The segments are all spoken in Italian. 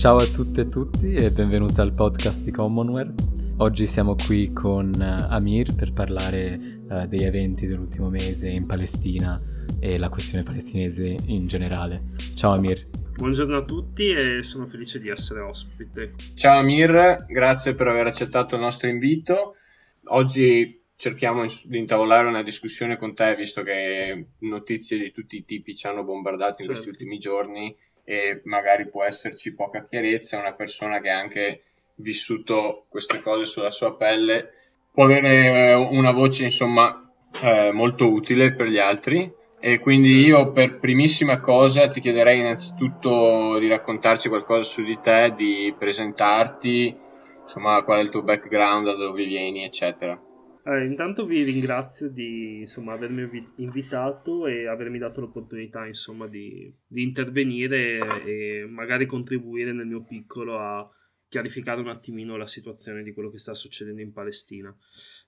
Ciao a tutte e tutti e benvenuti al podcast di Commonwealth. Oggi siamo qui con uh, Amir per parlare uh, degli eventi dell'ultimo mese in Palestina e la questione palestinese in generale. Ciao Amir. Buongiorno a tutti e sono felice di essere ospite. Ciao Amir, grazie per aver accettato il nostro invito. Oggi cerchiamo di intavolare una discussione con te, visto che notizie di tutti i tipi ci hanno bombardato in certo. questi ultimi giorni e magari può esserci poca chiarezza. Una persona che ha anche vissuto queste cose sulla sua pelle può avere eh, una voce, insomma, eh, molto utile per gli altri e quindi io per primissima cosa ti chiederei innanzitutto di raccontarci qualcosa su di te, di presentarti, insomma qual è il tuo background, da dove vieni, eccetera. Eh, intanto vi ringrazio di insomma, avermi invitato e avermi dato l'opportunità insomma, di, di intervenire e magari contribuire nel mio piccolo a chiarificare un attimino la situazione di quello che sta succedendo in Palestina.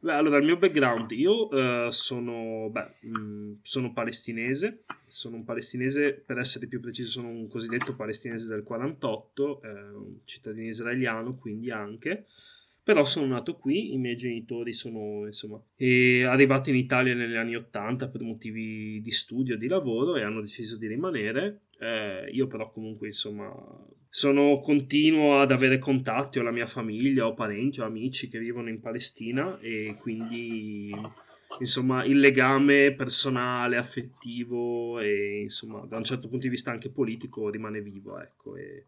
Beh, allora, il mio background, io uh, sono, beh, mh, mm, sono palestinese, sono un palestinese, per essere più preciso, sono un cosiddetto palestinese del 48, eh, un cittadino israeliano, quindi anche. Però sono nato qui, i miei genitori sono insomma arrivati in Italia negli anni 80 per motivi di studio, di lavoro e hanno deciso di rimanere. Eh, io però comunque insomma sono continuo ad avere contatti, ho la mia famiglia, ho parenti, ho amici che vivono in Palestina e quindi insomma il legame personale, affettivo e insomma da un certo punto di vista anche politico rimane vivo, ecco. E,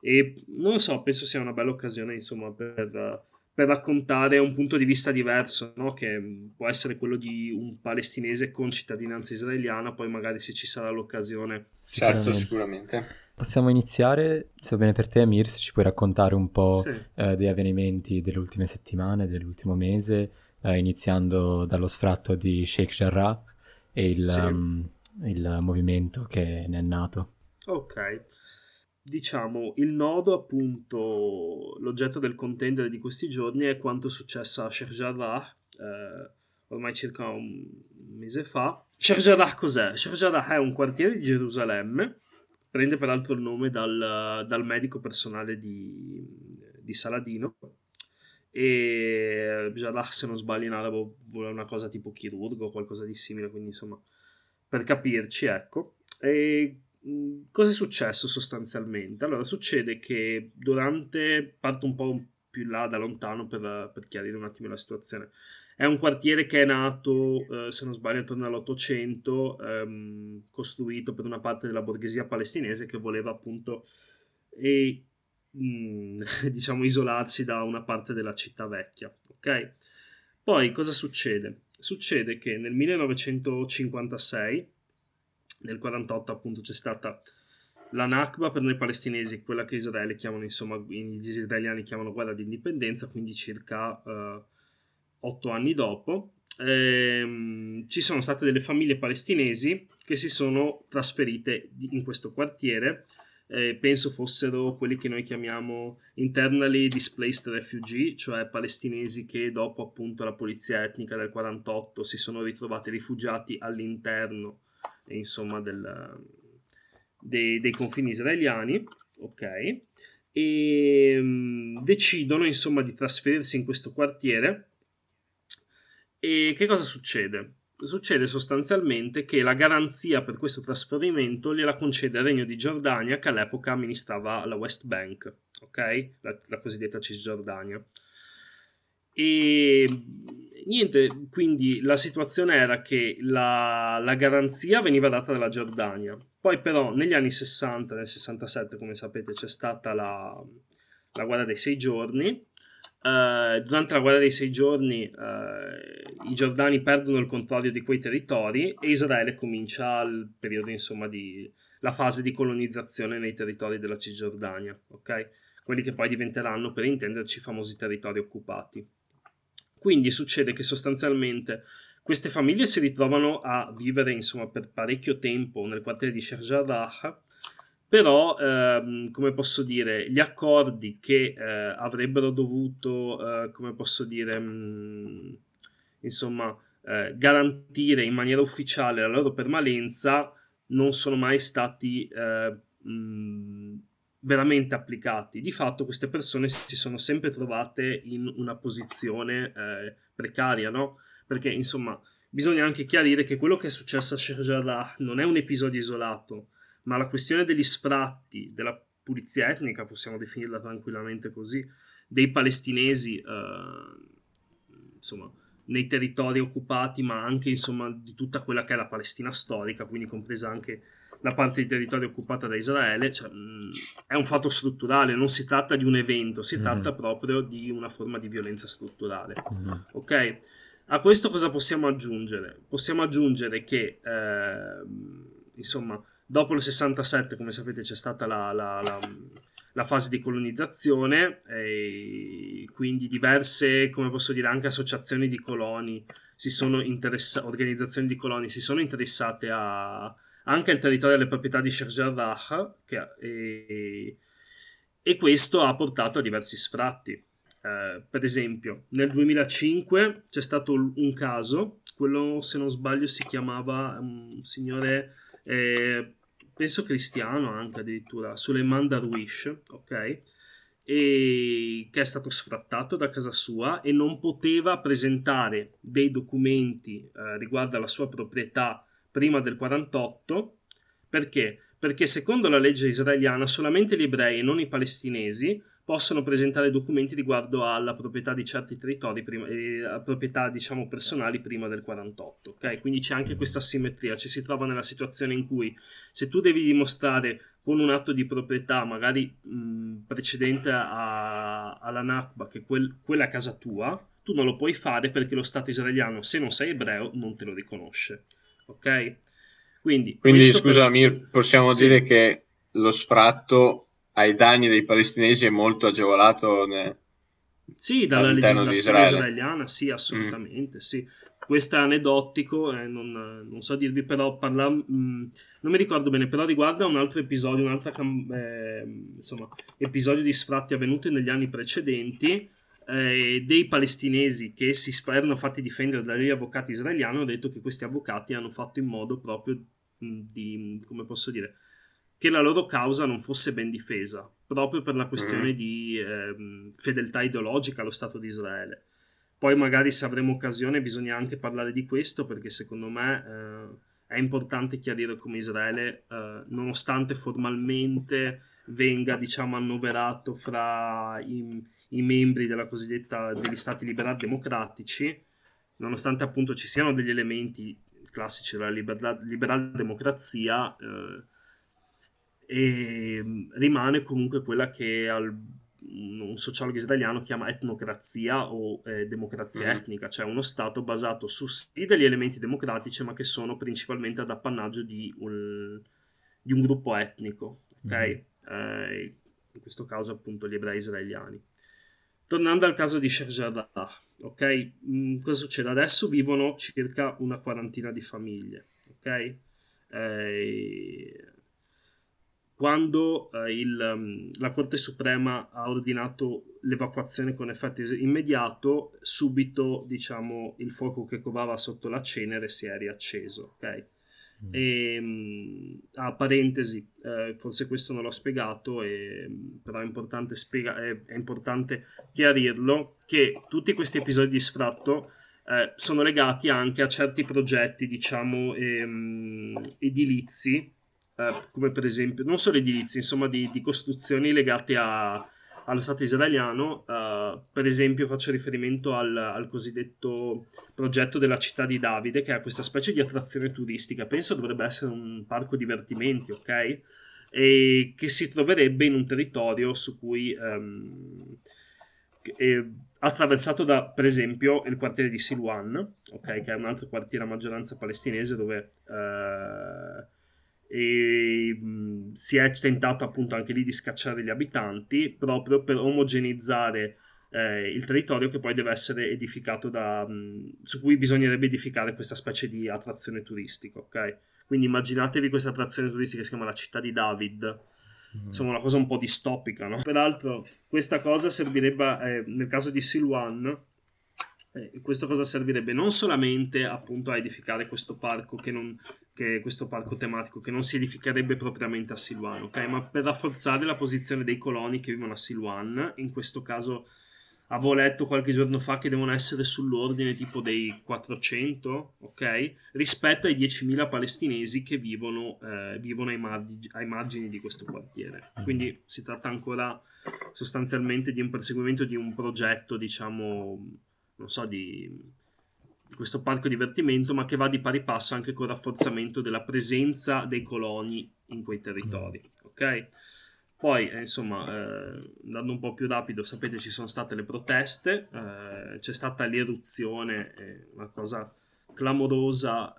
e non lo so, penso sia una bella occasione insomma per, per raccontare un punto di vista diverso, no? che può essere quello di un palestinese con cittadinanza israeliana, poi magari se ci sarà l'occasione. Certo, sicuramente. Possiamo iniziare, se va bene per te Amir, se ci puoi raccontare un po' sì. eh, degli avvenimenti delle ultime settimane, dell'ultimo mese, eh, iniziando dallo sfratto di Sheikh Jarrah e il, sì. um, il movimento che ne è nato. Ok, diciamo il nodo appunto, l'oggetto del contendere di questi giorni è quanto è successo a Sheikh Jarrah eh, ormai circa un mese fa. Sheikh Jarrah cos'è? Sheikh Jarrah è un quartiere di Gerusalemme prende peraltro il nome dal, dal medico personale di, di Saladino e Jarrah se non sbaglio in arabo vuole una cosa tipo chirurgo o qualcosa di simile quindi insomma per capirci ecco e cosa è successo sostanzialmente allora succede che durante parto un po' più là da lontano per, per chiarire un attimo la situazione è un quartiere che è nato, eh, se non sbaglio, attorno all'Ottocento, ehm, costruito per una parte della borghesia palestinese che voleva appunto e, diciamo isolarsi da una parte della città vecchia. Ok? Poi cosa succede? Succede che nel 1956, nel 48 appunto c'è stata la Nakba per noi palestinesi, quella che Israele chiamano, insomma, gli israeliani chiamano guerra di indipendenza, quindi circa... Uh, otto anni dopo, ehm, ci sono state delle famiglie palestinesi che si sono trasferite in questo quartiere. Eh, penso fossero quelli che noi chiamiamo internally displaced refugee, cioè palestinesi che dopo appunto la pulizia etnica del 48 si sono ritrovati rifugiati all'interno eh, insomma del, dei, dei confini israeliani, ok? E um, decidono insomma di trasferirsi in questo quartiere e che cosa succede? Succede sostanzialmente che la garanzia per questo trasferimento gliela concede il Regno di Giordania che all'epoca amministrava la West Bank, ok? La, la cosiddetta Cisgiordania. E niente, quindi la situazione era che la, la, garanzia veniva data dalla Giordania. Poi però negli anni 60, nel 67 come sapete c'è stata la, la guerra dei sei giorni. Uh, durante la guerra dei sei giorni uh, i giordani perdono il controllo di quei territori e Israele comincia il periodo insomma di la fase di colonizzazione nei territori della Cisgiordania ok? Quelli che poi diventeranno per intenderci i famosi territori occupati quindi succede che sostanzialmente queste famiglie si ritrovano a vivere insomma per parecchio tempo nel quartiere di Sheikh Jarrah però ehm, come posso dire gli accordi che eh, avrebbero dovuto eh, come posso dire mh, mm, insomma eh, garantire in maniera ufficiale la loro permanenza non sono mai stati mh, eh, mm, veramente applicati. Di fatto queste persone si sono sempre trovate in una posizione eh, precaria, no? Perché insomma bisogna anche chiarire che quello che è successo a Sheikh non è un episodio isolato, ma la questione degli sfratti, della pulizia etnica, possiamo definirla tranquillamente così, dei palestinesi, eh, insomma, nei territori occupati, ma anche insomma di tutta quella che è la Palestina storica, quindi compresa anche la parte di territorio occupata da Israele, cioè, mh, è un fatto strutturale, non si tratta di un evento, si mm-hmm. tratta proprio di una forma di violenza strutturale. Mm-hmm. Ok? A questo cosa possiamo aggiungere? Possiamo aggiungere che, eh, insomma, dopo il 67, come sapete, c'è stata la, la, la, la fase di colonizzazione e quindi diverse, come posso dire, anche associazioni di coloni si sono interessate, organizzazioni di coloni si sono interessate a, anche al territorio delle proprietà di Sheikh Jarrah e, e, questo ha portato a diversi sfratti. Eh, per esempio, nel 2005 c'è stato un caso, quello se non sbaglio si chiamava un signore, eh, penso cristiano anche addirittura, Suleiman Darwish, ok? E che è stato sfrattato da casa sua e non poteva presentare dei documenti eh, riguardo alla sua proprietà prima del 48. Perché? Perché secondo la legge israeliana solamente gli ebrei e non i palestinesi possono presentare documenti riguardo alla proprietà di certi territori, prima, eh, proprietà diciamo personali prima del 48. Okay? Quindi c'è anche questa simmetria, ci si trova nella situazione in cui se tu devi dimostrare con un atto di proprietà magari mh, precedente a, alla Nakba che quel, quella è casa tua, tu non lo puoi fare perché lo Stato israeliano, se non sei ebreo, non te lo riconosce ok? Quindi, Quindi scusami, per... possiamo sì. dire che lo sfratto ai danni dei palestinesi è molto agevolato ne... sì, dalla legislazione israeliana, sì, assolutamente, mm. sì. Questo è aneddotico, eh, non, non, so dirvi, però parla, mh, mm, non mi ricordo bene, però riguarda un altro episodio, un altro eh, insomma, episodio di sfratti avvenuti negli anni precedenti, eh, dei palestinesi che si erano fatti difendere dagli avvocati israeliani hanno detto che questi avvocati hanno fatto in modo proprio di, come posso dire, che la loro causa non fosse ben difesa, proprio per la questione mm. di eh, fedeltà ideologica allo Stato di Israele. Poi magari se avremo occasione bisogna anche parlare di questo perché secondo me eh, è importante chiarire come Israele, eh, nonostante formalmente venga diciamo annoverato fra i, i membri della cosiddetta degli stati liberal democratici, nonostante appunto ci siano degli elementi classici della liberal, liberal democrazia, eh, e rimane comunque quella che al, un sociologo israeliano chiama etnocrazia o eh, democrazia mm-hmm. etnica, cioè uno Stato basato su sì degli elementi democratici, ma che sono principalmente ad appannaggio di un, di un gruppo etnico, ok? Mm-hmm. Eh, in questo caso appunto gli ebrei israeliani. Tornando al caso di Sheikh ok? Mm, cosa succede? Adesso vivono circa una quarantina di famiglie, ok? Eh, quando eh, il, mm, la Corte Suprema ha ordinato l'evacuazione con effetto immediato, subito diciamo, il fuoco che covava sotto la cenere si è riacceso. Okay? Mm. E, a parentesi, eh, forse questo non l'ho spiegato, e, però è importante, spiega- è, è importante chiarirlo, che tutti questi episodi di sfratto eh, sono legati anche a certi progetti, diciamo, ehm, edilizi, eh, come per esempio, non solo edilizi, insomma, di, di costruzioni legate a allo Stato israeliano, per esempio faccio riferimento al, al, cosiddetto progetto della città di Davide, che ha questa specie di attrazione turistica, penso dovrebbe essere un parco divertimenti, ok? E che si troverebbe in un territorio su cui... Um, è attraversato da, per esempio, il quartiere di Silwan, ok? Che è un altro quartiere a maggioranza palestinese dove... Uh, e si è tentato appunto anche lì di scacciare gli abitanti proprio per omogenizzare eh, il territorio che poi deve essere edificato da mh, su cui bisognerebbe edificare questa specie di attrazione turistica ok quindi immaginatevi questa attrazione turistica che si chiama la città di David mm. insomma una cosa un po' distopica no? peraltro questa cosa servirebbe eh, nel caso di Silwan Eh, questo cosa servirebbe? Non solamente appunto a edificare questo parco, che non, che questo parco tematico, che non si edificherebbe propriamente a Silwan, ok? Ma per rafforzare la posizione dei coloni che vivono a Silwan, in questo caso avevo letto qualche giorno fa che devono essere sull'ordine tipo dei 400, ok? Rispetto ai 10.000 palestinesi che vivono, eh, vivono ai, margini, ai, margini di questo quartiere. Quindi si tratta ancora sostanzialmente di un perseguimento di un progetto, diciamo, non so, di, di questo parco divertimento, ma che va di pari passo anche con il rafforzamento della presenza dei coloni in quei territori, ok? Poi, eh, insomma, eh, andando un po' più rapido, sapete ci sono state le proteste, eh, c'è stata l'eruzione, eh, una cosa clamorosa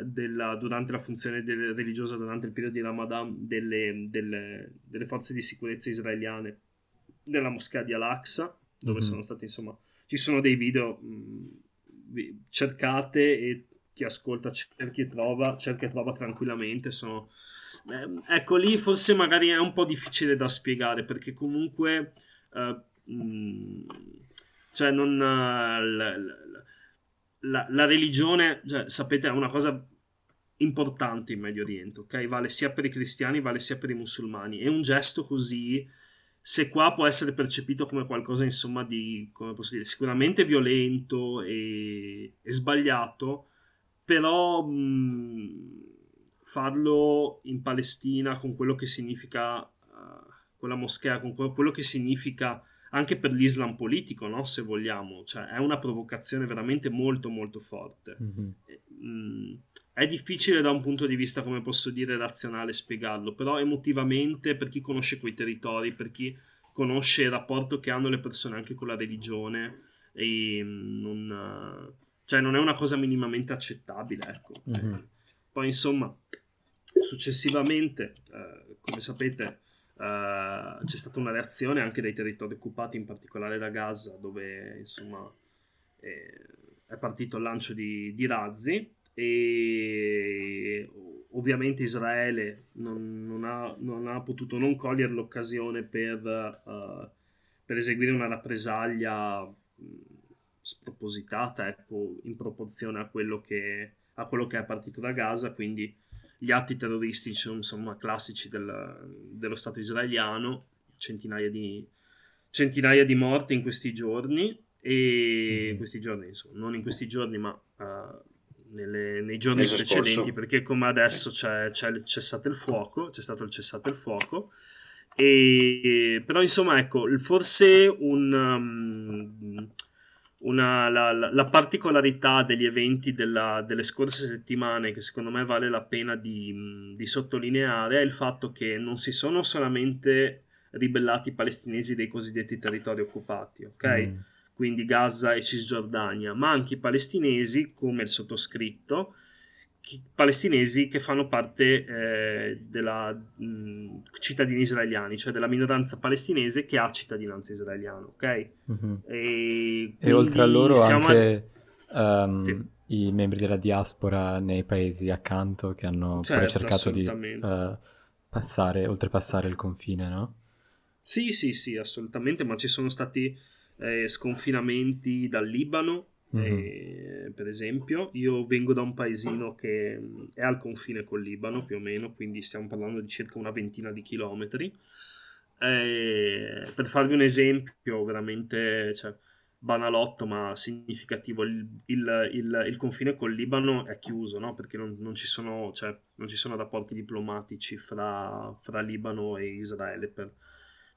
eh, della, durante la funzione religiosa, durante il periodo di Ramadan, delle, delle, delle forze di sicurezza israeliane nella moschea di Al-Aqsa, dove mm-hmm. sono stati, insomma, ci sono dei video, mh, cercate e chi ascolta cerchi e trova, cerca e trova tranquillamente, sono ecco, lì forse magari è un po' difficile da spiegare perché comunque, eh, mh, mm, cioè, non. Uh, la, la, la, religione, cioè, sapete, è una cosa importante in Medio Oriente, ok? Vale sia per i cristiani, vale sia per i musulmani. E un gesto così, se qua può essere percepito come qualcosa, insomma, di, come posso dire, sicuramente violento e, e sbagliato, però. Mh, mm, farlo in Palestina con quello che significa uh, quella moschea, con quello che significa anche per l'Islam politico, no? se vogliamo, cioè è una provocazione veramente molto molto forte. Mm-hmm. Mm, è difficile da un punto di vista, come posso dire, razionale spiegarlo, però emotivamente per chi conosce quei territori, per chi conosce il rapporto che hanno le persone anche con la religione, e mm, non, cioè non è una cosa minimamente accettabile. Ecco. Mm-hmm. Poi insomma, Successivamente, eh, come sapete, eh, c'è stata una reazione anche dai territori occupati, in particolare da Gaza, dove insomma eh, è partito il lancio di, di razzi e ovviamente Israele non, non, ha, non, ha, potuto non cogliere l'occasione per, uh, per eseguire una rappresaglia spropositata ecco, in proporzione a quello, che, a quello che è partito da Gaza, quindi gli atti terroristici insomma, classici del, dello Stato israeliano, centinaia di, centinaia di morti in questi giorni e mm. questi giorni, insomma, non in questi giorni, ma uh, nelle, nei giorni Mese precedenti, scorso. perché come adesso c'è, c'è il cessato il fuoco, c'è stato il cessato il fuoco. E, però insomma ecco forse un, um, una, la, la, particolarità degli eventi della, delle scorse settimane che secondo me vale la pena di, di, sottolineare è il fatto che non si sono solamente ribellati i palestinesi dei cosiddetti territori occupati, ok? Mm. Quindi Gaza e Cisgiordania, ma anche i palestinesi, come il sottoscritto, palestinesi che fanno parte eh, della mh, cittadini israeliani, cioè della minoranza palestinese che ha cittadinanza israeliana, ok? Mm-hmm. E, e, oltre a loro anche a... um, sì. i membri della diaspora nei paesi accanto che hanno certo, cercato di uh, passare, oltrepassare il confine, no? Sì, sì, sì, assolutamente, ma ci sono stati eh, sconfinamenti dal Libano, Mm-hmm. E, per esempio, io vengo da un paesino che è al confine col Libano più o meno, quindi stiamo parlando di circa una ventina di chilometri. E, per farvi un esempio veramente cioè, banalotto ma significativo, il, il, il, il, confine col Libano è chiuso no? perché non, non, ci sono, cioè, non, ci sono, rapporti diplomatici fra, fra Libano e Israele per,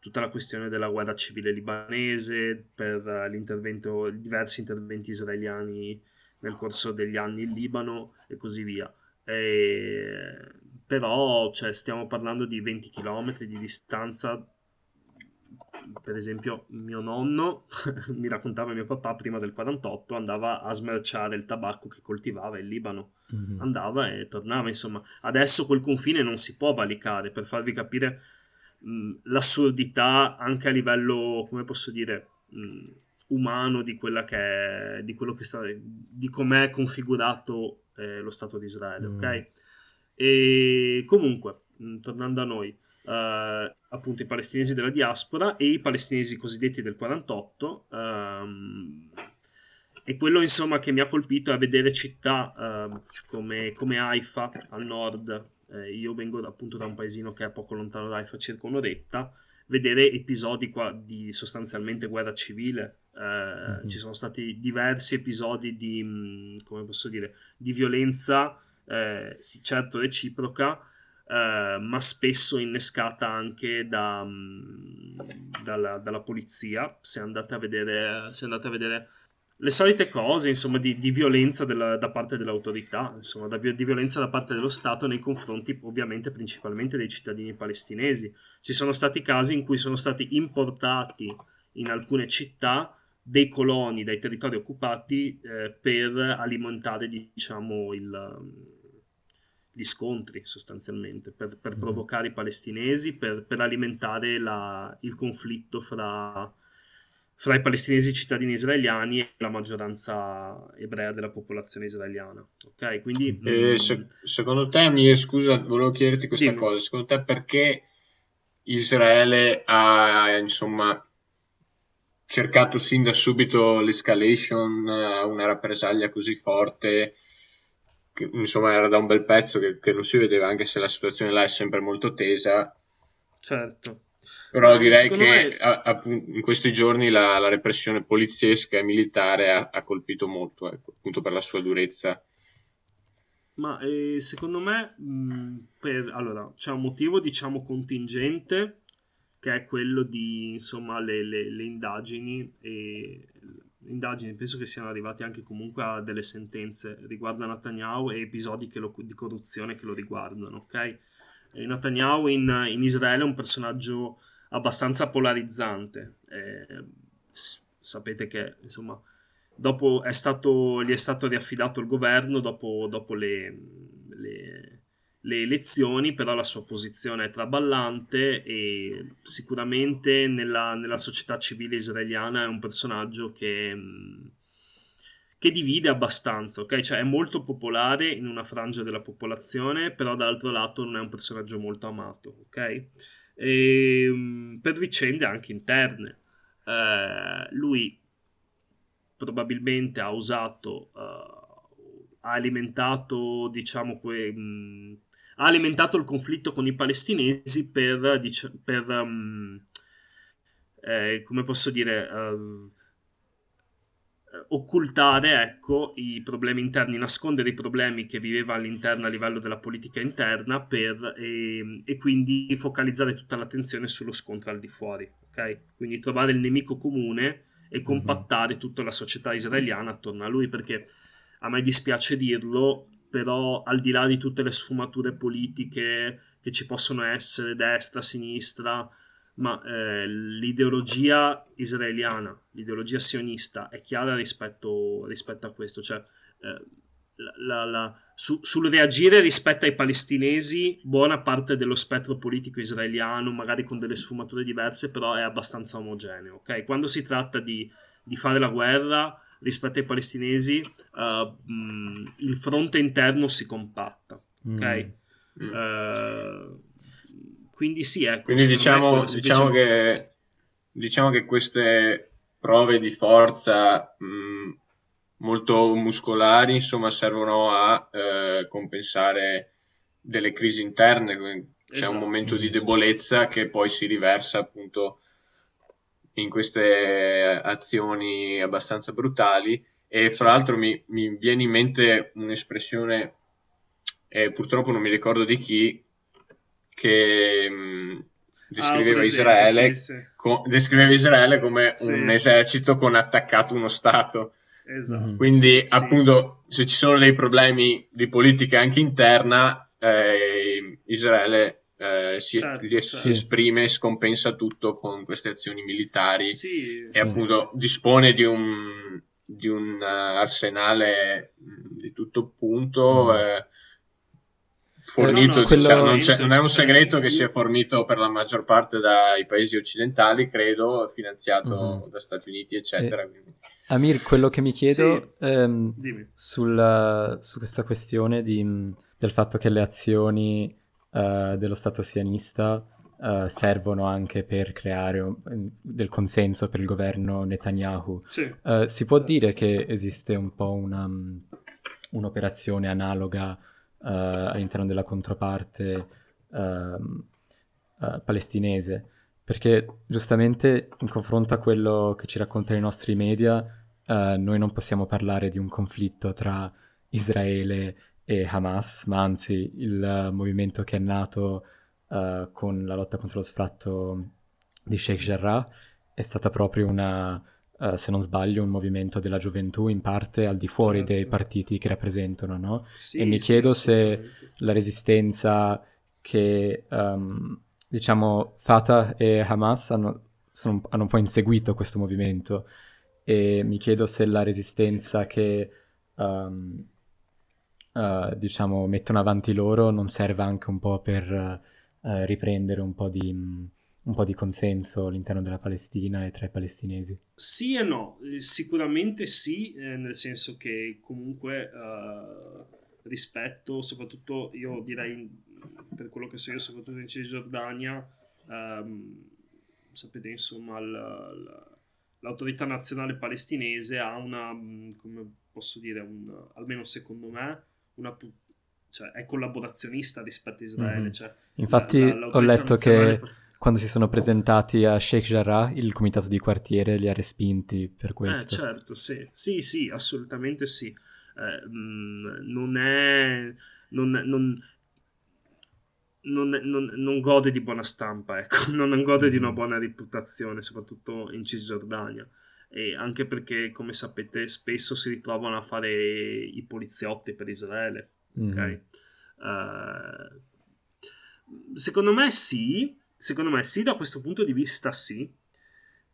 tutta la questione della guerra civile libanese, per l'intervento, diversi interventi israeliani nel corso degli anni in Libano e così via. E, però cioè, stiamo parlando di 20 km di distanza. Per esempio, mio nonno mi raccontava mio papà prima del 48 andava a smerciare il tabacco che coltivava in Libano. Mm-hmm. Andava e tornava, insomma. Adesso quel confine non si può valicare per farvi capire l'assurdità anche a livello, come posso dire, mh, umano di, quella che è, di quello che sta, di com'è configurato eh, lo Stato di Israele, mm. ok? E comunque, mh, tornando a noi, Uh, appunto i palestinesi della diaspora e i palestinesi cosiddetti del 48 um, ehm, e quello insomma che mi ha colpito è vedere città uh, come, come, Haifa al nord. Eh, io vengo appunto da un paesino che è poco lontano da Haifa, circa un'oretta. Vedere episodi qua di sostanzialmente guerra civile. Eh, mm-hmm. Ci sono stati diversi episodi di, come posso dire, di violenza, eh, sì, certo reciproca, eh, ma spesso innescata anche da, mm, dalla, dalla, polizia. Se andate a vedere, se andate a vedere le solite cose, insomma, di, di violenza della, da parte dell'autorità, insomma, da, di violenza da parte dello Stato nei confronti, ovviamente, principalmente dei cittadini palestinesi. Ci sono stati casi in cui sono stati importati in alcune città dei coloni dai territori occupati eh, per alimentare, diciamo, il, gli scontri sostanzialmente, per, per mm. provocare i palestinesi, per, per alimentare la, il conflitto fra fra i palestinesi cittadini israeliani e la maggioranza ebrea della popolazione israeliana. Ok, quindi... Eh, se, secondo te, mi scusa, volevo chiederti questa dimmi. cosa, secondo te perché Israele ha, insomma, cercato sin da subito l'escalation, una rappresaglia così forte, che, insomma era da un bel pezzo che, che non si vedeva, anche se la situazione là è sempre molto tesa. Certo. Però direi che me... a, a, in questi giorni la, la, repressione poliziesca e militare ha, ha colpito molto, ecco, appunto per la sua durezza. Ma eh, secondo me mh, per, allora, c'è un motivo diciamo contingente che è quello di insomma le, le, le indagini e indagini penso che siano arrivati anche comunque a delle sentenze riguardo a Netanyahu e episodi lo, di corruzione che lo riguardano ok Netanyahu in, in, Israele è un personaggio abbastanza polarizzante. Eh, sapete che insomma, dopo è stato, gli è stato riaffidato il governo dopo, dopo le, le, le, elezioni, però la sua posizione è traballante e sicuramente nella, nella società civile israeliana è un personaggio che che divide abbastanza, ok? Cioè è molto popolare in una frangia della popolazione, però dall'altro lato non è un personaggio molto amato, ok? E, ehm, per vicende anche interne. Eh, lui probabilmente ha usato, uh, ha alimentato, diciamo, que, mh, ha alimentato il conflitto con i palestinesi per, dic- per um, eh, come posso dire, uh, occultare ecco, i problemi interni, nascondere i problemi che viveva all'interno a livello della politica interna per, e, e, quindi focalizzare tutta l'attenzione sullo scontro al di fuori. Okay? Quindi trovare il nemico comune e mhm. compattare tutta la società israeliana attorno a lui perché a me dispiace dirlo, però al di là di tutte le sfumature politiche che ci possono essere, destra, sinistra, ma eh, l'ideologia israeliana, l'ideologia sionista è chiara rispetto, rispetto a questo, cioè eh, la, la, su, sul reagire rispetto ai palestinesi, buona parte dello spettro politico israeliano, magari con delle sfumature diverse, però è abbastanza omogeneo. Okay? Quando si tratta di, di, fare la guerra rispetto ai palestinesi, uh, mh, il fronte interno si compatta. Okay? Mm. Uh, quindi sì, ecco. Quindi diciamo, diciamo, che, diciamo che queste prove di forza mh, molto muscolari, insomma, servono a eh, compensare delle crisi interne. C'è esatto, un momento sì, di debolezza che poi si riversa appunto in queste azioni abbastanza brutali. E fra l'altro mi, mi viene in mente un'espressione, eh, purtroppo non mi ricordo di chi, che mh, mm, descriveva, ah, Israele, sì, sì. Co- descriveva, Israele, come sì. un esercito con attaccato uno Stato. Esatto. Quindi, appunto, se ci sono dei problemi di politica anche interna, eh, Israele eh, si, certo, certo. si, esprime e scompensa tutto con queste azioni militari e appunto dispone di un, di un uh, arsenale di tutto punto. Mm. Eh, fornito, no, no, quello... cioè, non, non, è un segreto che sia fornito per la maggior parte dai paesi occidentali, credo, finanziato mm-hmm. da Stati Uniti, eccetera. E... Amir, quello che mi chiedo sì. ehm, sulla, su questa questione di, del fatto che le azioni uh, dello Stato sionista uh, servono anche per creare un, del consenso per il governo Netanyahu. Sì, uh, si può sì. dire che esiste un po' una, un'operazione analoga uh, all'interno della controparte ehm, palestinese? Perché giustamente in confronto a quello che ci raccontano i nostri media, noi non possiamo parlare di un conflitto tra Israele e Hamas, ma anzi il movimento che è nato uh, con la lotta contro lo sfratto di Sheikh Jarrah è stata proprio una, uh, se non sbaglio, un movimento della gioventù in parte al di fuori certo. dei partiti che rappresentano, no? Sì, e mi sì, chiedo se la resistenza che, um, diciamo, Fatah e Hamas hanno, sono, hanno un po' inseguito questo movimento e mi chiedo se la resistenza che... Um, uh, diciamo, mettono avanti loro non serve anche un po' per uh, riprendere un po, di, un po' di consenso all'interno della Palestina e tra i palestinesi? Sì e no, eh, sicuramente sì, eh, nel senso che comunque uh, rispetto, soprattutto io direi per quello che so io, soprattutto in Cisgiordania, um, sapete insomma l, l'autorità nazionale palestinese ha una, come posso dire, un, almeno secondo me, una, cioè, è collaborazionista rispetto a Israele. Mm-hmm. Cioè, Infatti la, la, ho letto che quando si sono presentati a Sheikh Jarrah il comitato di quartiere li ha respinti per questo. Eh, certo, sì, sì, sì assolutamente sì. Eh, non è... Non, non, non, non, non, gode di buona stampa, ecco, non gode di una mm-hmm. buona reputazione, soprattutto in Cisgiordania e anche perché, come sapete, spesso si ritrovano a fare i poliziotti per Israele. Mm. Ok? Uh, secondo me sì, secondo me sì, da questo punto di vista sì,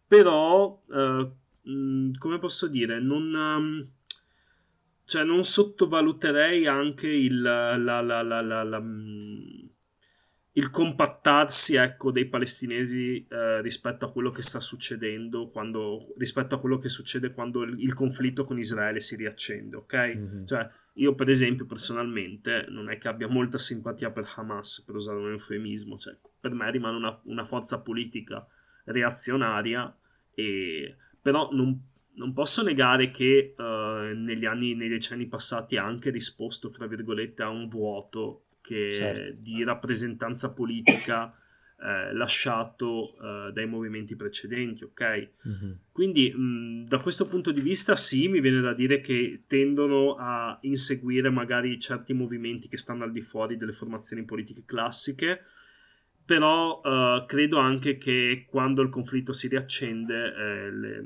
però, mh, come posso dire, non... Um, cioè non sottovaluterei anche il, la, la, la il compattarsi ecco, dei palestinesi eh, rispetto a quello che sta succedendo quando, rispetto a quello che succede quando il, il conflitto con Israele si riaccende ok mm-hmm. cioè io per esempio personalmente non è che abbia molta simpatia per Hamas per usare un eufemismo cioè, per me rimane una, una forza politica reazionaria e, però non, non posso negare che uh, negli anni nei decenni passati ha anche risposto fra virgolette a un vuoto che certo. di rappresentanza politica eh, lasciato eh, dai movimenti precedenti, ok? Mm-hmm. Quindi mh, da questo punto di vista sì, mi viene da dire che tendono a inseguire magari certi movimenti che stanno al di fuori delle formazioni politiche classiche, però eh, credo anche che quando il conflitto si riaccende eh, le,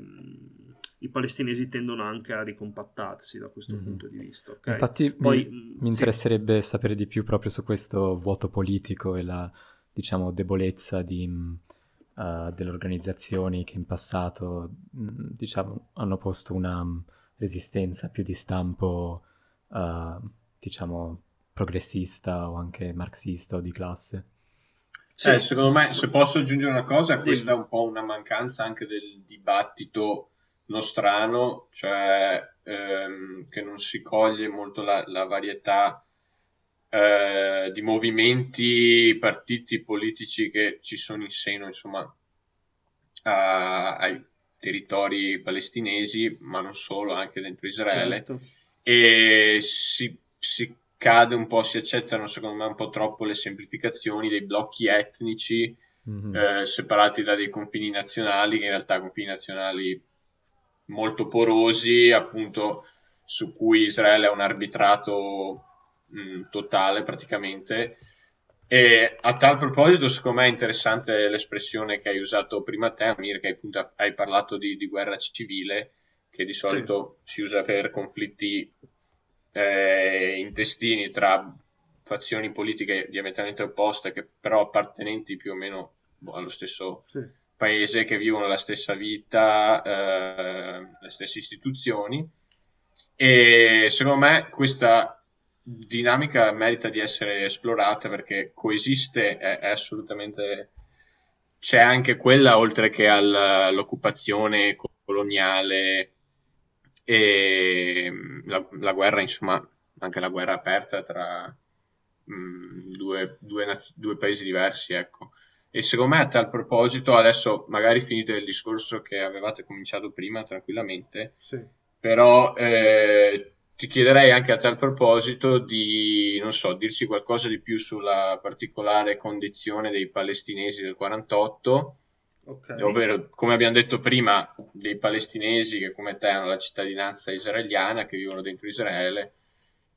i palestinesi tendono anche a ricompattarsi da questo mm-hmm. punto di vista. Okay? Infatti Poi, mi, mi interesserebbe sì. sapere di più proprio su questo vuoto politico e la diciamo, debolezza di, uh, delle organizzazioni che in passato diciamo, hanno posto una resistenza più di stampo uh, diciamo, progressista o anche marxista o di classe. Eh, secondo me, se posso aggiungere una cosa, questa è un po' una mancanza anche del dibattito nostrano, cioè ehm, che non si coglie molto la, la varietà eh, di movimenti, partiti politici che ci sono in seno, insomma, a, ai territori palestinesi, ma non solo, anche dentro Israele. Certo. E si, si cade un po', si accettano secondo me un po' troppo le semplificazioni dei blocchi etnici mm-hmm. eh, separati da dei confini nazionali, che in realtà confini nazionali molto porosi, appunto, su cui Israele ha un arbitrato mh, totale praticamente. E a tal proposito, secondo me è interessante l'espressione che hai usato prima te, Amir, che appunto hai parlato di, di guerra civile, che di solito sì. si usa per conflitti eh, intestini tra fazioni politiche diametralmente opposte, che però appartenenti più o meno boh, allo stesso sì paese che vivono la stessa vita, eh, le stesse istituzioni e secondo me questa dinamica merita di essere esplorata perché coesiste, è, è assolutamente c'è anche quella oltre che all'occupazione coloniale e la, la, guerra, insomma, anche la guerra aperta tra mh, due, due, due, paesi diversi, ecco. E secondo me a tal proposito, adesso magari finite il discorso che avevate cominciato prima tranquillamente, sì. però eh, ti chiederei anche a tal proposito di, non so, dirci qualcosa di più sulla particolare condizione dei palestinesi del 48, okay. ovvero, come abbiamo detto prima, dei palestinesi che come te hanno la cittadinanza israeliana, che vivono dentro Israele,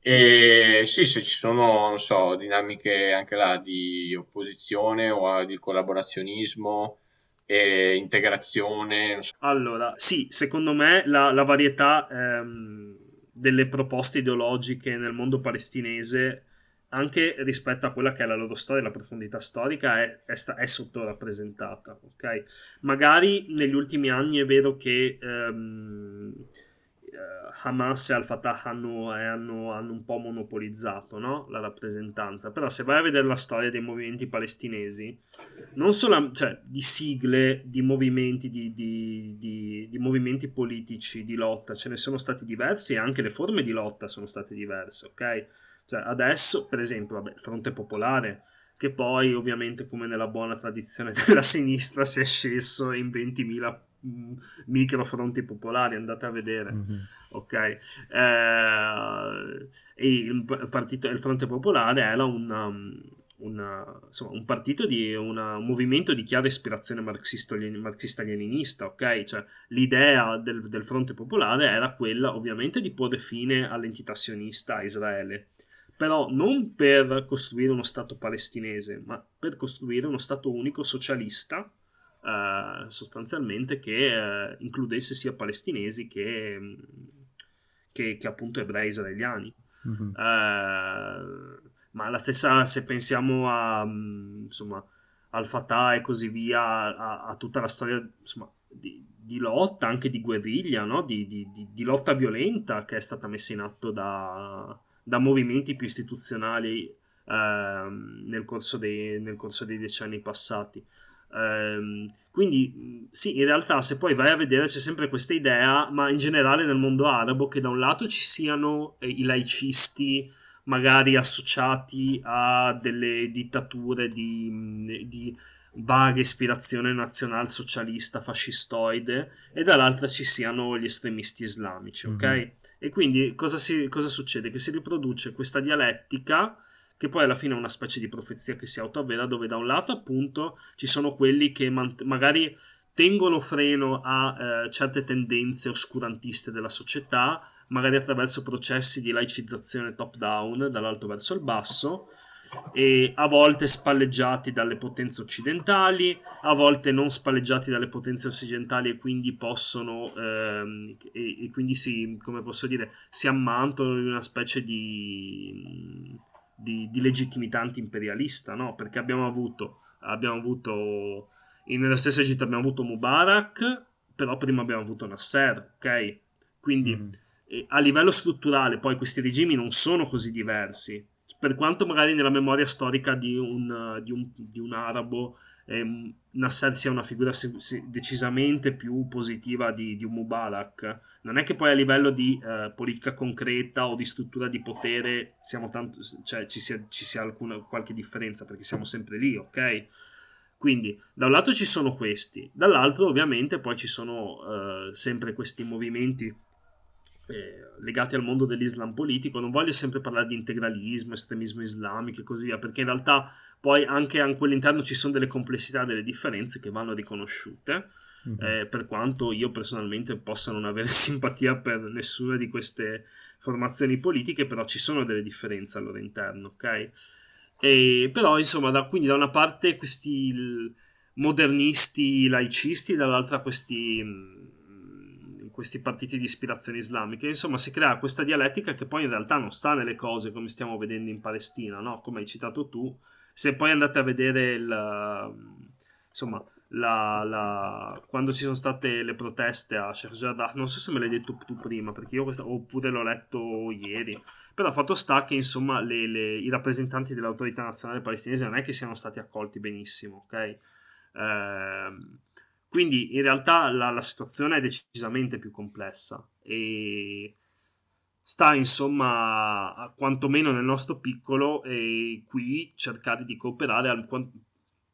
e sì, se ci sono, non so, dinamiche anche là di opposizione o di collaborazionismo e integrazione. Allora, sì, secondo me la, la varietà ehm, delle proposte ideologiche nel mondo palestinese, anche rispetto a quella che è la loro storia, la profondità storica, è, è, è sottorappresentata, ok? Magari negli ultimi anni è vero che... Ehm, Hamas e Al-Fatah hanno, hanno, hanno, un po' monopolizzato no? la rappresentanza, però se vai a vedere la storia dei movimenti palestinesi, non solo cioè, di sigle, di movimenti, di, di, di, di, movimenti politici, di lotta, ce ne sono stati diversi e anche le forme di lotta sono state diverse, ok? Cioè, adesso, per esempio, vabbè, il Fronte Popolare, che poi ovviamente come nella buona tradizione della sinistra si è sceso in 20.000 Mm, microfronti popolari, andate a vedere, mm-hmm. ok? Eh, e il, partito, il Fronte Popolare era una, una, insomma, un partito di una, un movimento di chiara ispirazione marxista-leninista, ok? Cioè, l'idea del, del Fronte Popolare era quella ovviamente di porre fine all'entità sionista a Israele però non per costruire uno Stato palestinese, ma per costruire uno Stato unico socialista eh, sostanzialmente che uh, includesse sia palestinesi che, che, che appunto ebrei israeliani. Mm-hmm. Ma la stessa, se pensiamo a, insomma, al Fatah e così via, a, a tutta la storia insomma, di, di, lotta, anche di guerriglia, no? di, di, di, lotta violenta che è stata messa in atto da, da movimenti più istituzionali eh, nel, corso dei, nel corso dei decenni passati. Ehm, quindi sì, in realtà se poi vai a vedere c'è sempre questa idea, ma in generale nel mondo arabo, che da un lato ci siano eh, i laicisti magari associati a delle dittature di, di vaga ispirazione nazional-socialista fascistoide e dall'altra ci siano gli estremisti islamici, ok? Mm-hmm. E quindi cosa, si, cosa succede? Che si riproduce questa dialettica che poi alla fine è una specie di profezia che si autoavvera, dove da un lato appunto ci sono quelli che man- magari tengono freno a eh, certe tendenze oscurantiste della società, magari attraverso processi di laicizzazione top down, dall'alto verso il basso, e a volte spalleggiati dalle potenze occidentali, a volte non spalleggiati dalle potenze occidentali e quindi possono ehm, e, e, quindi si, come posso dire, si ammantano in una specie di di, di legittimità anti-imperialista, no? Perché abbiamo avuto, abbiamo avuto, nello stesso Egitto abbiamo avuto Mubarak, però prima abbiamo avuto Nasser, ok? Quindi mm. eh, a livello strutturale poi questi regimi non sono così diversi, per quanto magari nella memoria storica di un, di un, di un arabo eh, Nasser sia una figura decisamente più positiva di, di, un Mubarak. Non è che poi a livello di eh, politica concreta o di struttura di potere tanto, cioè, ci sia, ci sia alcuna, qualche differenza perché siamo sempre lì, ok? Quindi da un lato ci sono questi, dall'altro ovviamente poi ci sono eh, sempre questi movimenti eh, legati al mondo dell'Islam politico. Non voglio sempre parlare di integralismo, estremismo islamico e così via, perché in realtà poi anche a quell'interno ci sono delle complessità, delle differenze che vanno riconosciute. Mm-hmm. Eh, per quanto io personalmente possa non avere simpatia per nessuna di queste formazioni politiche, però ci sono delle differenze al loro interno, ok? E, però insomma, da, quindi da una parte questi modernisti laicisti, dall'altra questi questi partiti di ispirazione islamica. Insomma, si crea questa dialettica che poi in realtà non sta nelle cose come stiamo vedendo in Palestina, no? Come hai citato tu. Se poi andate a vedere il... insomma, la, la, quando ci sono state le proteste a Sheikh Jarrah, non so se me l'hai detto tu prima, perché io questa, oppure l'ho letto ieri, però fatto sta che insomma le, le, i rappresentanti dell'autorità nazionale palestinese non è che siano stati accolti benissimo, ok? Eh, quindi in realtà la, la situazione è decisamente più complessa e sta insomma quantomeno nel nostro piccolo e qui cercare di cooperare al,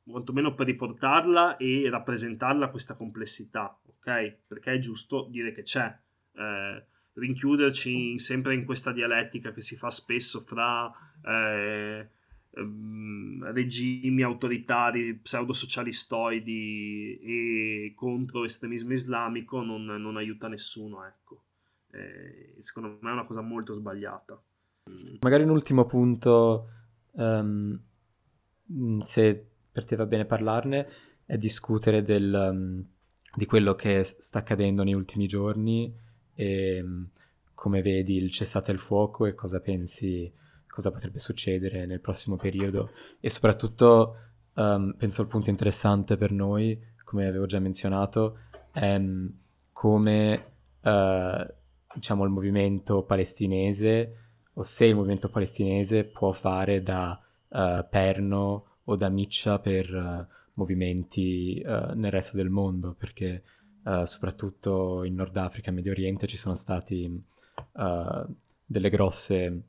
quantomeno per riportarla e rappresentarla questa complessità, ok? Perché è giusto dire che c'è. Eh, rinchiuderci sempre in questa dialettica che si fa spesso fra eh, regimi autoritari pseudo-socialistoidi e contro estremismo islamico non, non aiuta nessuno, ecco. Eh, secondo me è una cosa molto sbagliata. Magari un ultimo punto, um, se per te va bene parlarne, è discutere del, um, di quello che sta accadendo negli ultimi giorni e um, come vedi il cessate il fuoco e cosa pensi, cosa potrebbe succedere nel prossimo periodo. E soprattutto um, penso il punto interessante per noi, come avevo già menzionato, è come uh, diciamo il movimento palestinese o se il movimento palestinese può fare da uh, perno o da miccia per uh, movimenti nel resto del mondo, perché soprattutto in Nord Africa e Medio Oriente ci sono stati delle grosse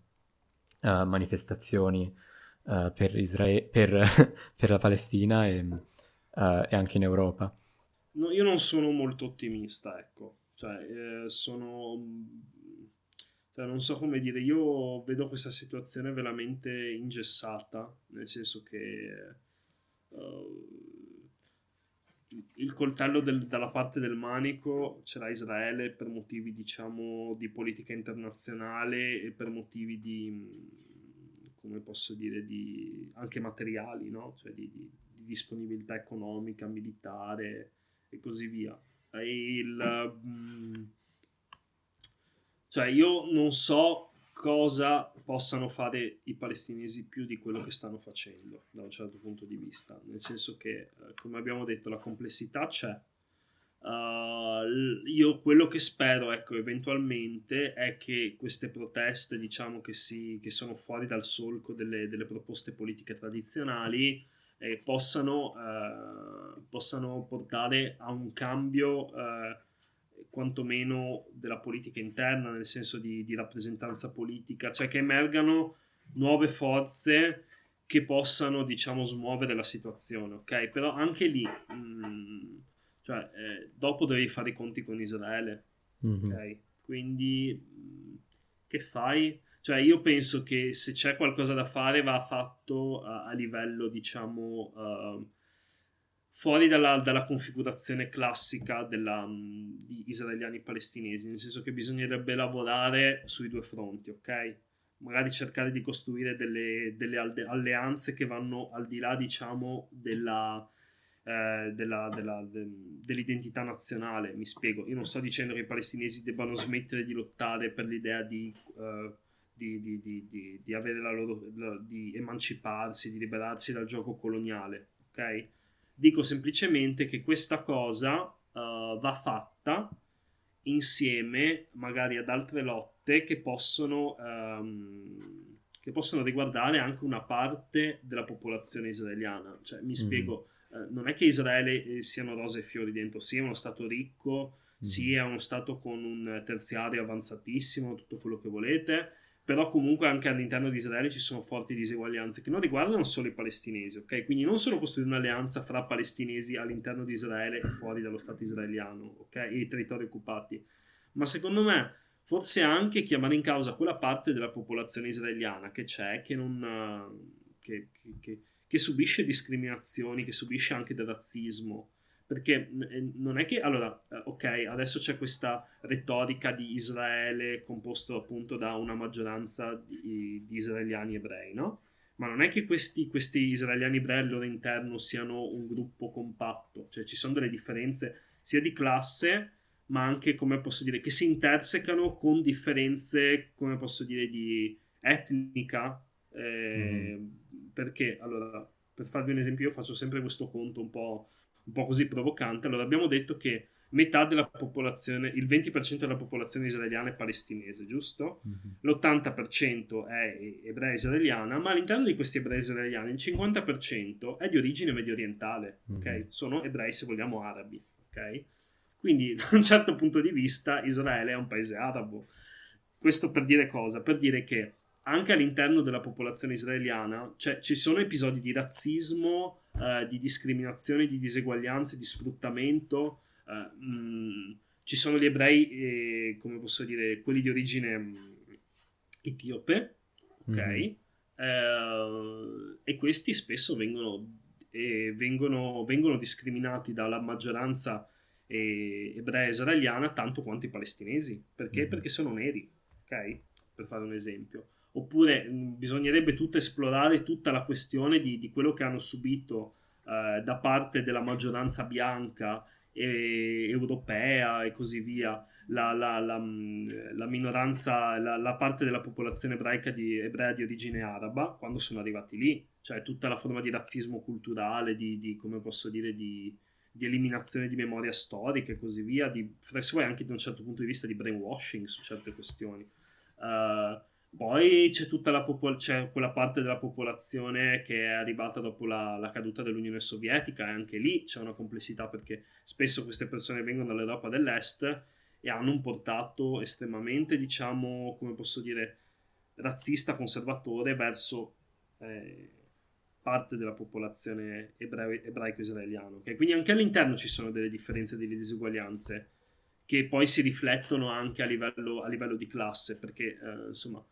manifestazioni per, Isra- per, per, la Palestina e, e, anche in Europa. No, io non sono molto ottimista, ecco, cioè, eh, sono cioè, non so come dire, io vedo questa situazione veramente ingessata, nel senso che uh, il coltello del, dalla parte del manico ce l'ha Israele per motivi, diciamo, di politica internazionale e per motivi di, come posso dire, di, anche materiali, no? Cioè di, di, di disponibilità economica, militare e così via. Il... Um, cioè io non so cosa possano fare i palestinesi più di quello che stanno facendo da un certo punto di vista, nel senso che, eh, come abbiamo detto, la complessità c'è. Uh, io quello che spero, ecco, eventualmente è che queste proteste, diciamo che, si, che sono fuori dal solco delle, delle proposte politiche tradizionali, eh, possano, uh, possano portare a un cambio uh, quantomeno della politica interna, nel senso di, di rappresentanza politica, cioè che emergano nuove forze che possano, diciamo, smuovere la situazione, ok? Però anche lì, mh, mm, cioè, eh, dopo devi fare i conti con Israele, mm-hmm. ok? Quindi, mh, mm, che fai? Cioè, io penso che se c'è qualcosa da fare va fatto a, a livello, diciamo, uh, fuori dalla, dalla configurazione classica della, mm, di israeliani palestinesi, nel senso che bisognerebbe lavorare sui due fronti, ok? Magari cercare di costruire delle, delle alleanze che vanno al di là, diciamo, della, eh, della, della, de, dell'identità nazionale. Mi spiego, io non sto dicendo che i palestinesi debbano smettere di lottare per l'idea di... Di, di, di, di, avere la loro di emanciparsi, di liberarsi dal gioco coloniale, ok? Dico semplicemente che questa cosa uh, va fatta insieme magari ad altre lotte che possono, um, che possono riguardare anche una parte della popolazione israeliana. Cioè, mi mm. spiego, uh, non è che Israele eh, siano rose e fiori dentro, sì è uno stato ricco, mm. sì è uno stato con un terziario avanzatissimo, tutto quello che volete, però comunque anche all'interno di Israele ci sono forti diseguaglianze che non riguardano solo i palestinesi, ok? Quindi non solo costruire un'alleanza fra palestinesi all'interno di Israele e fuori dallo Stato israeliano, ok? E i territori occupati, ma secondo me forse anche chiamare in causa quella parte della popolazione israeliana che c'è, che non... che, che, che, che subisce discriminazioni, che subisce anche del razzismo, perché eh, non è che allora eh, ok adesso c'è questa retorica di Israele composto appunto da una maggioranza di, di israeliani ebrei no? ma non è che questi, questi israeliani ebrei al loro interno siano un gruppo compatto cioè ci sono delle differenze sia di classe ma anche come posso dire che si intersecano con differenze come posso dire di etnica eh, mm. perché allora per farvi un esempio io faccio sempre questo conto un po' un po' così provocante, allora abbiamo detto che metà della popolazione, il 20% della popolazione israeliana è palestinese, giusto? Mm-hmm. L'80% è ebrea israeliana, ma all'interno di questi ebrei israeliani il 50% è di origine medio orientale, mm-hmm. ok? Sono ebrei, se vogliamo, arabi, ok? Quindi, da un certo punto di vista, Israele è un paese arabo. Questo per dire cosa? Per dire che anche all'interno della popolazione israeliana, cioè ci sono episodi di razzismo, eh, di discriminazione, di diseguaglianze, di sfruttamento. Eh, mh, mm, ci sono gli ebrei, eh, come posso dire, quelli di origine mh, mm, etiope, ok? Mm-hmm. e questi spesso vengono, vengono, vengono discriminati dalla maggioranza ebrea israeliana tanto quanto i palestinesi. Perché? Mm-hmm. Perché sono neri, ok? Per fare un esempio oppure mh, bisognerebbe tutto esplorare tutta la questione di, di quello che hanno subito eh, da parte della maggioranza bianca e, europea e così via la, la, la, la minoranza, la, parte della popolazione ebraica di, ebrea di origine araba quando sono arrivati lì, cioè tutta la forma di razzismo culturale, di, di come posso dire, di, di, eliminazione di memoria storica e così via, di, se vuoi anche da un certo punto di vista di brainwashing su certe questioni. Uh, poi c'è tutta la popol- c'è quella parte della popolazione che è arrivata dopo la, la, caduta dell'Unione Sovietica e anche lì c'è una complessità perché spesso queste persone vengono dall'Europa dell'Est e hanno un portato estremamente, diciamo, come posso dire, razzista, conservatore verso eh, parte della popolazione ebra- ebraico-israeliana. Okay? Quindi anche all'interno ci sono delle differenze, delle disuguaglianze che poi si riflettono anche a livello, a livello di classe, perché eh, insomma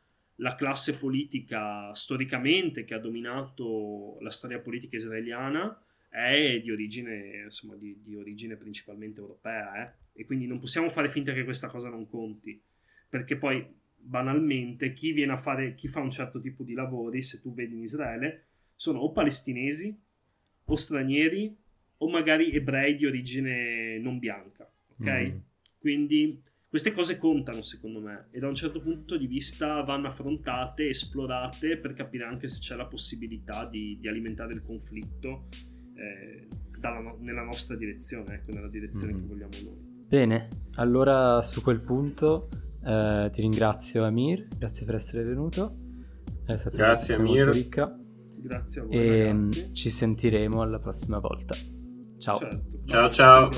la classe politica storicamente che ha dominato la storia politica israeliana è di origine, insomma, di, di origine principalmente europea, eh? e quindi non possiamo fare finta che questa cosa non conti, perché poi banalmente chi viene a fare, chi fa un certo tipo di lavori, se tu vedi in Israele, sono o palestinesi, o stranieri, o magari ebrei di origine non bianca, ok? Mm. Quindi queste cose contano secondo me e da un certo punto di vista vanno affrontate, esplorate per capire anche se c'è la possibilità di, di alimentare il conflitto eh, dalla, nella nostra direzione, ecco, nella direzione mm. che vogliamo noi. Bene, allora su quel punto eh, ti ringrazio Amir, grazie per essere venuto, è stata grazie, una molto ricca. Grazie a voi e ragazzi. ci sentiremo alla prossima volta. Ciao. Certo. Ciao ciao.